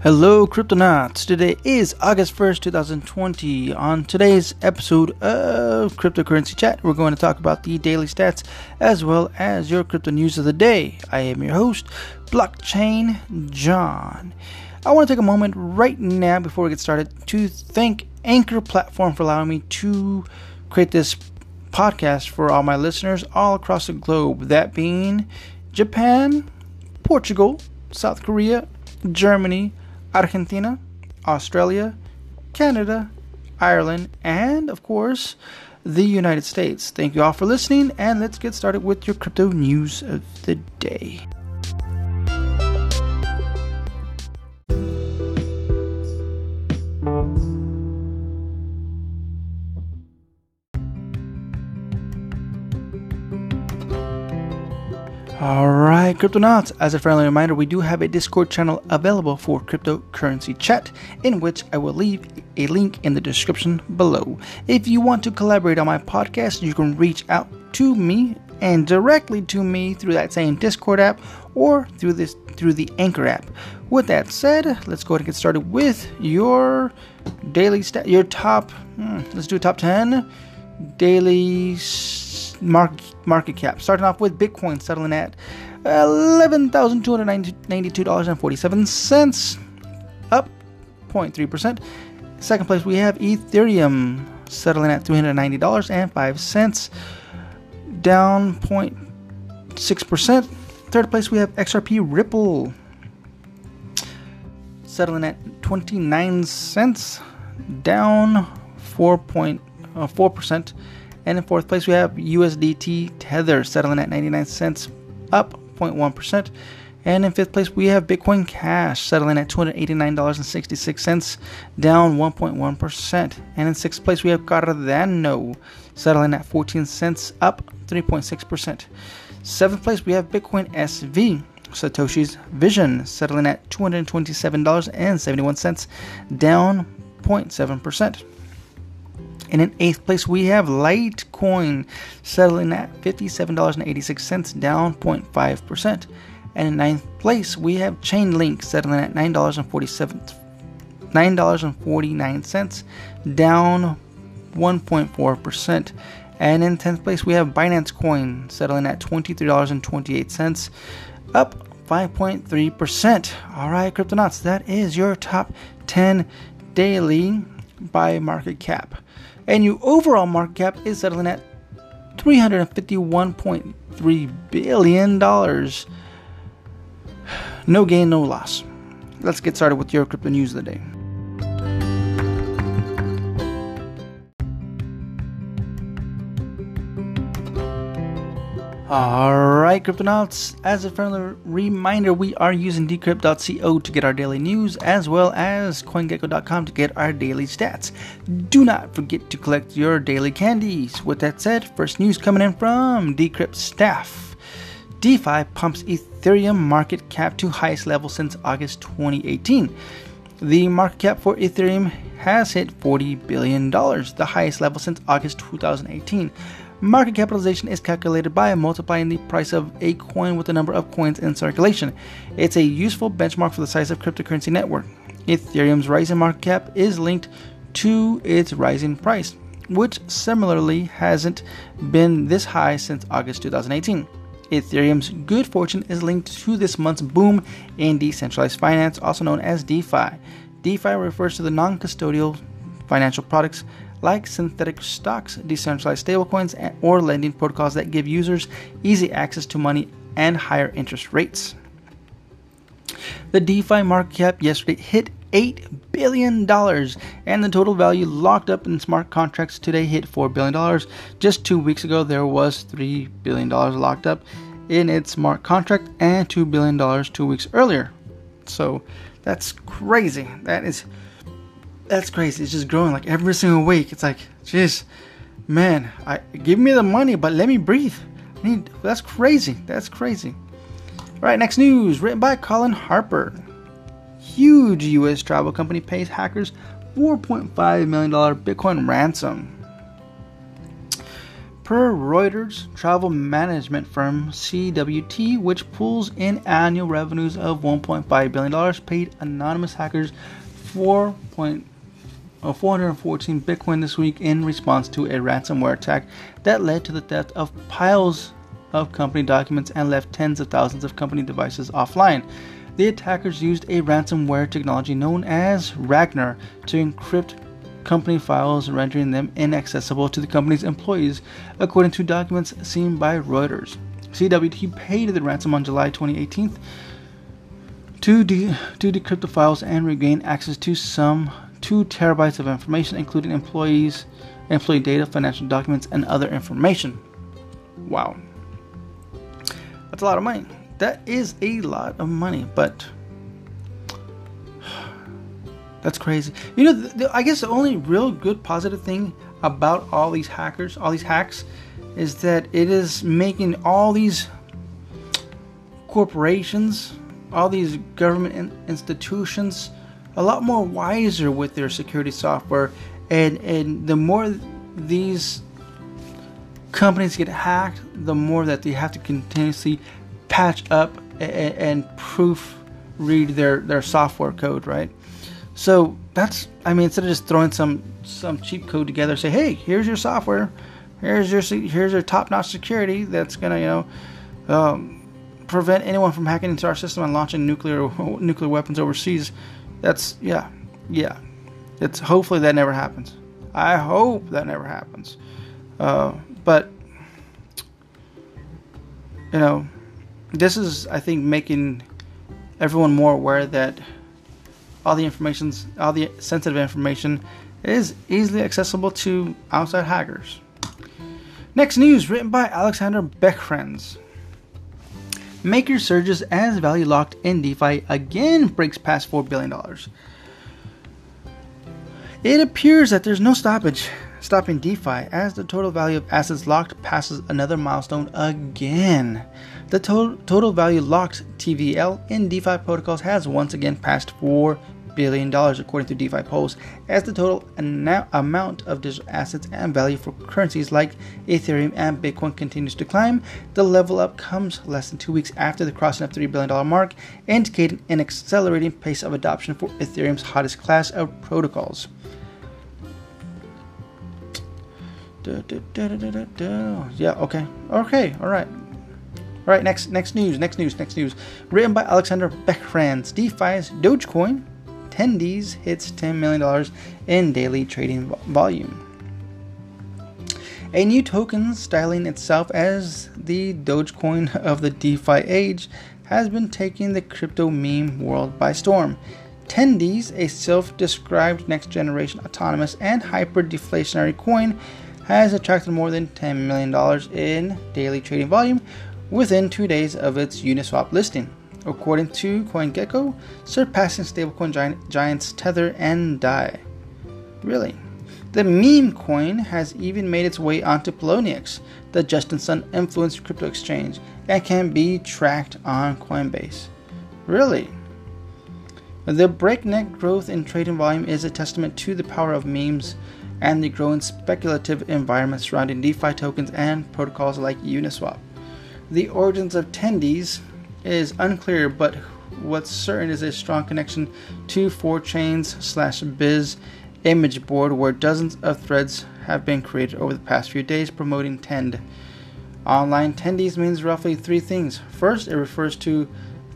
Hello, Cryptonauts. Today is August 1st, 2020. On today's episode of Cryptocurrency Chat, we're going to talk about the daily stats as well as your crypto news of the day. I am your host, Blockchain John. I want to take a moment right now before we get started to thank Anchor Platform for allowing me to create this podcast for all my listeners all across the globe. That being Japan, Portugal, South Korea, Germany, Argentina, Australia, Canada, Ireland, and of course, the United States. Thank you all for listening, and let's get started with your crypto news of the day. Alright, Cryptonauts, as a friendly reminder, we do have a Discord channel available for cryptocurrency chat, in which I will leave a link in the description below. If you want to collaborate on my podcast, you can reach out to me and directly to me through that same Discord app or through this through the Anchor app. With that said, let's go ahead and get started with your daily stat your top hmm, let's do top 10 daily market, market cap. Starting off with Bitcoin settling at $11,292.47, up 0.3%. Second place, we have Ethereum settling at $390.05, down 0.6%. Third place, we have XRP Ripple settling at 29 cents, down 4.4%. Uh, and in fourth place, we have USDT Tether settling at 99 cents, up 0.1%. And in fifth place, we have Bitcoin Cash settling at $289.66, down 1.1%. And in sixth place, we have Cardano settling at 14 cents, up 3.6%. Seventh place, we have Bitcoin SV Satoshi's Vision settling at $227.71, down 0.7%. And in eighth place, we have Litecoin settling at $57.86, down 0.5%. And in ninth place, we have Chainlink settling at $9.47, $9.49, down 1.4%. And in 10th place, we have Binance Coin settling at $23.28, up 5.3%. All right, Cryptonauts, that is your top 10 daily by market cap and your overall market cap is settling at $351.3 billion. No gain, no loss. Let's get started with your crypto news of the day. Alright, Cryptonauts, as a friendly reminder, we are using decrypt.co to get our daily news as well as CoinGecko.com to get our daily stats. Do not forget to collect your daily candies. With that said, first news coming in from Decrypt staff. DeFi pumps Ethereum market cap to highest level since August 2018. The market cap for Ethereum has hit $40 billion, the highest level since August 2018. Market capitalization is calculated by multiplying the price of a coin with the number of coins in circulation. It's a useful benchmark for the size of cryptocurrency network. Ethereum's rising market cap is linked to its rising price, which similarly hasn't been this high since August 2018. Ethereum's good fortune is linked to this month's boom in decentralized finance, also known as DeFi. DeFi refers to the non custodial financial products like synthetic stocks, decentralized stablecoins, or lending protocols that give users easy access to money and higher interest rates. The DeFi market cap yesterday hit $8 billion, and the total value locked up in smart contracts today hit $4 billion. Just two weeks ago, there was $3 billion locked up in its smart contract, and $2 billion two weeks earlier. So that's crazy. That is that's crazy. It's just growing like every single week. It's like, jeez, man, I give me the money, but let me breathe. I need, that's crazy. That's crazy. All right, next news written by Colin Harper. Huge U.S. travel company pays hackers 4.5 million dollar Bitcoin ransom. Per Reuters, travel management firm CWT, which pulls in annual revenues of $1.5 billion, paid anonymous hackers 4. Uh, 414 Bitcoin this week in response to a ransomware attack that led to the theft of piles of company documents and left tens of thousands of company devices offline. The attackers used a ransomware technology known as Ragnar to encrypt company files, rendering them inaccessible to the company's employees, according to documents seen by Reuters. CWT paid the ransom on July 2018 to, de- to decrypt the files and regain access to some 2 terabytes of information, including employees, employee data, financial documents, and other information. Wow. That's a lot of money. That is a lot of money, but that's crazy. You know, the, the, I guess the only real good positive thing about all these hackers, all these hacks, is that it is making all these corporations, all these government in- institutions a lot more wiser with their security software and and the more these companies get hacked the more that they have to continuously patch up and, and proof read their their software code right? So that's i mean instead of just throwing some some cheap code together say hey here's your software. Here's your here's your top-notch security that's gonna you know um, prevent anyone from hacking into our system and launching nuclear nuclear weapons overseas that's yeah, yeah. It's hopefully that never happens. I hope that never happens. Uh, but you know, this is I think making everyone more aware that all the information's all the sensitive information is easily accessible to outside hackers. Next news written by Alexander Behrens. Maker surges as value locked in DeFi again breaks past $4 billion. It appears that there's no stoppage stopping DeFi as the total value of assets locked passes another milestone again. The total, total value locked TVL in DeFi protocols has once again passed 4 billion dollars according to DeFi Pulse, as the total amount of digital assets and value for currencies like Ethereum and Bitcoin continues to climb. The level up comes less than two weeks after the crossing of $3 billion mark, indicating an accelerating pace of adoption for Ethereum's hottest class of protocols. Yeah, okay. Okay, alright. All right, next next news, next news, next news. Written by Alexander Behrens, DeFi's Dogecoin attendees hits $10 million in daily trading volume. A new token styling itself as the Dogecoin of the DeFi age has been taking the crypto meme world by storm. Tendies, a self described next generation autonomous and hyper deflationary coin, has attracted more than $10 million in daily trading volume within two days of its Uniswap listing according to CoinGecko, surpassing stablecoin giant, giants Tether and Dai. Really? The meme coin has even made its way onto Poloniex, the Justin Sun influenced crypto exchange, and can be tracked on Coinbase. Really? The breakneck growth in trading volume is a testament to the power of memes and the growing speculative environment surrounding DeFi tokens and protocols like Uniswap. The origins of Tendies is unclear, but what's certain is a strong connection to 4chan's slash biz image board where dozens of threads have been created over the past few days promoting Tend. Online tendies means roughly three things. First, it refers to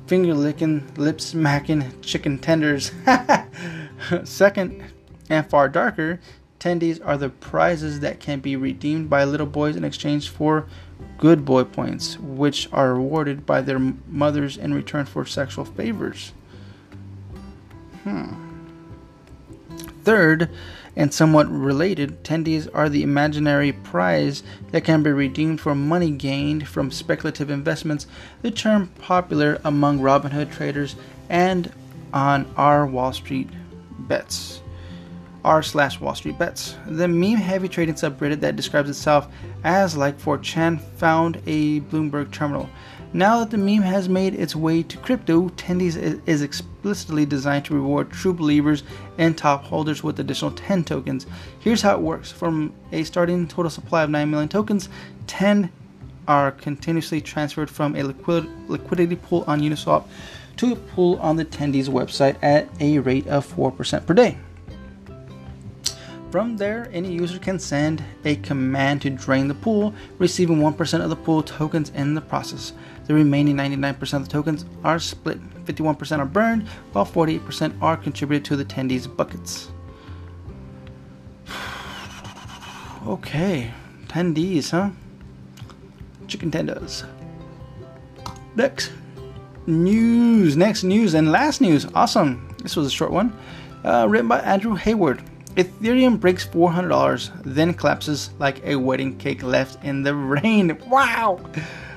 finger licking, lip smacking chicken tenders. Second, and far darker, tendies are the prizes that can be redeemed by little boys in exchange for good boy points, which are awarded by their mothers in return for sexual favors. Hmm. Third, and somewhat related, tendies are the imaginary prize that can be redeemed for money gained from speculative investments, the term popular among Robinhood traders and on our Wall Street bets r slash Wall Street Bets. The meme heavy trading subreddit that describes itself as like 4chan found a Bloomberg terminal. Now that the meme has made its way to crypto, Tendies is explicitly designed to reward true believers and top holders with additional 10 tokens. Here's how it works from a starting total supply of 9 million tokens, 10 are continuously transferred from a liquid, liquidity pool on Uniswap to a pool on the Tendies website at a rate of 4% per day. From there, any user can send a command to drain the pool, receiving 1% of the pool tokens in the process. The remaining 99% of the tokens are split. 51% are burned, while 48% are contributed to the Tendies buckets. okay, Tendies, huh? Chicken tenders. Next news, next news, and last news. Awesome. This was a short one. Uh, written by Andrew Hayward. Ethereum breaks $400, then collapses like a wedding cake left in the rain. Wow!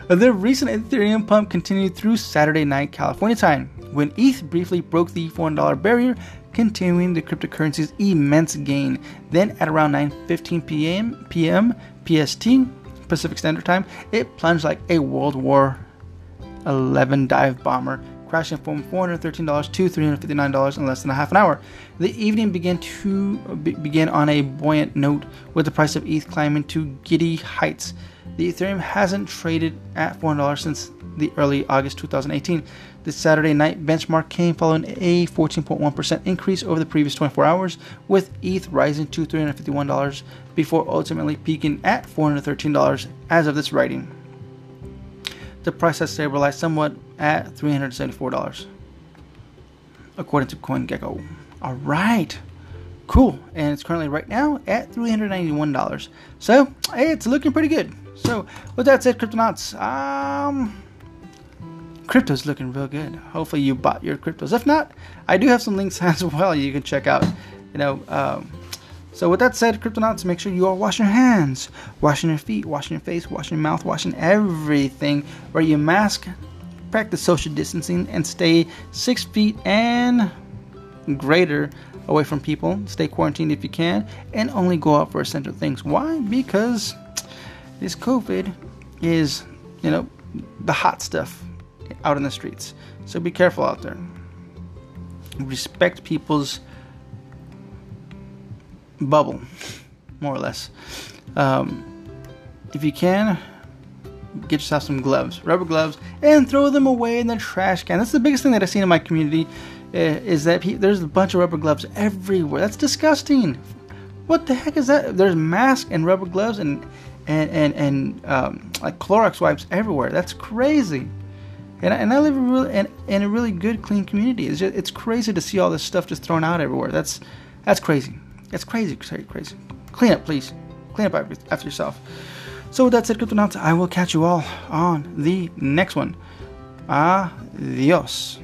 The recent Ethereum pump continued through Saturday night California time, when ETH briefly broke the $400 barrier, continuing the cryptocurrency's immense gain. Then at around 9:15 p.m. p.m. PST Pacific Standard Time, it plunged like a World War 11 dive bomber crashing from $413 to $359 in less than a half an hour. The evening began to begin on a buoyant note, with the price of ETH climbing to giddy heights. The Ethereum hasn't traded at $400 since the early August 2018. The Saturday night benchmark came following a 14.1% increase over the previous 24 hours, with ETH rising to $351 before ultimately peaking at $413 as of this writing the price has stabilized somewhat at $374, according to CoinGecko. All right, cool, and it's currently right now at $391. So hey, it's looking pretty good. So with that said, Cryptonauts, um, crypto's looking real good. Hopefully you bought your cryptos. If not, I do have some links as well you can check out. You know, um, so with that said, Cryptonauts, make sure you are washing your hands, washing your feet, washing your face, washing your mouth, washing everything. Wear your mask, practice social distancing, and stay six feet and greater away from people. Stay quarantined if you can, and only go out for essential things. Why? Because this COVID is, you know, the hot stuff out in the streets. So be careful out there. Respect people's bubble, more or less. Um, if you can, get yourself some gloves, rubber gloves, and throw them away in the trash can. That's the biggest thing that I've seen in my community uh, is that pe- there's a bunch of rubber gloves everywhere. That's disgusting. What the heck is that? There's masks and rubber gloves and and and, and um, like Clorox wipes everywhere. That's crazy. And I, and I live in, really, in, in a really good, clean community. It's just, it's crazy to see all this stuff just thrown out everywhere. That's that's crazy. It's crazy, crazy, crazy. Clean up, please. Clean up after yourself. So with that said, Cryptonauts, I will catch you all on the next one. Adios.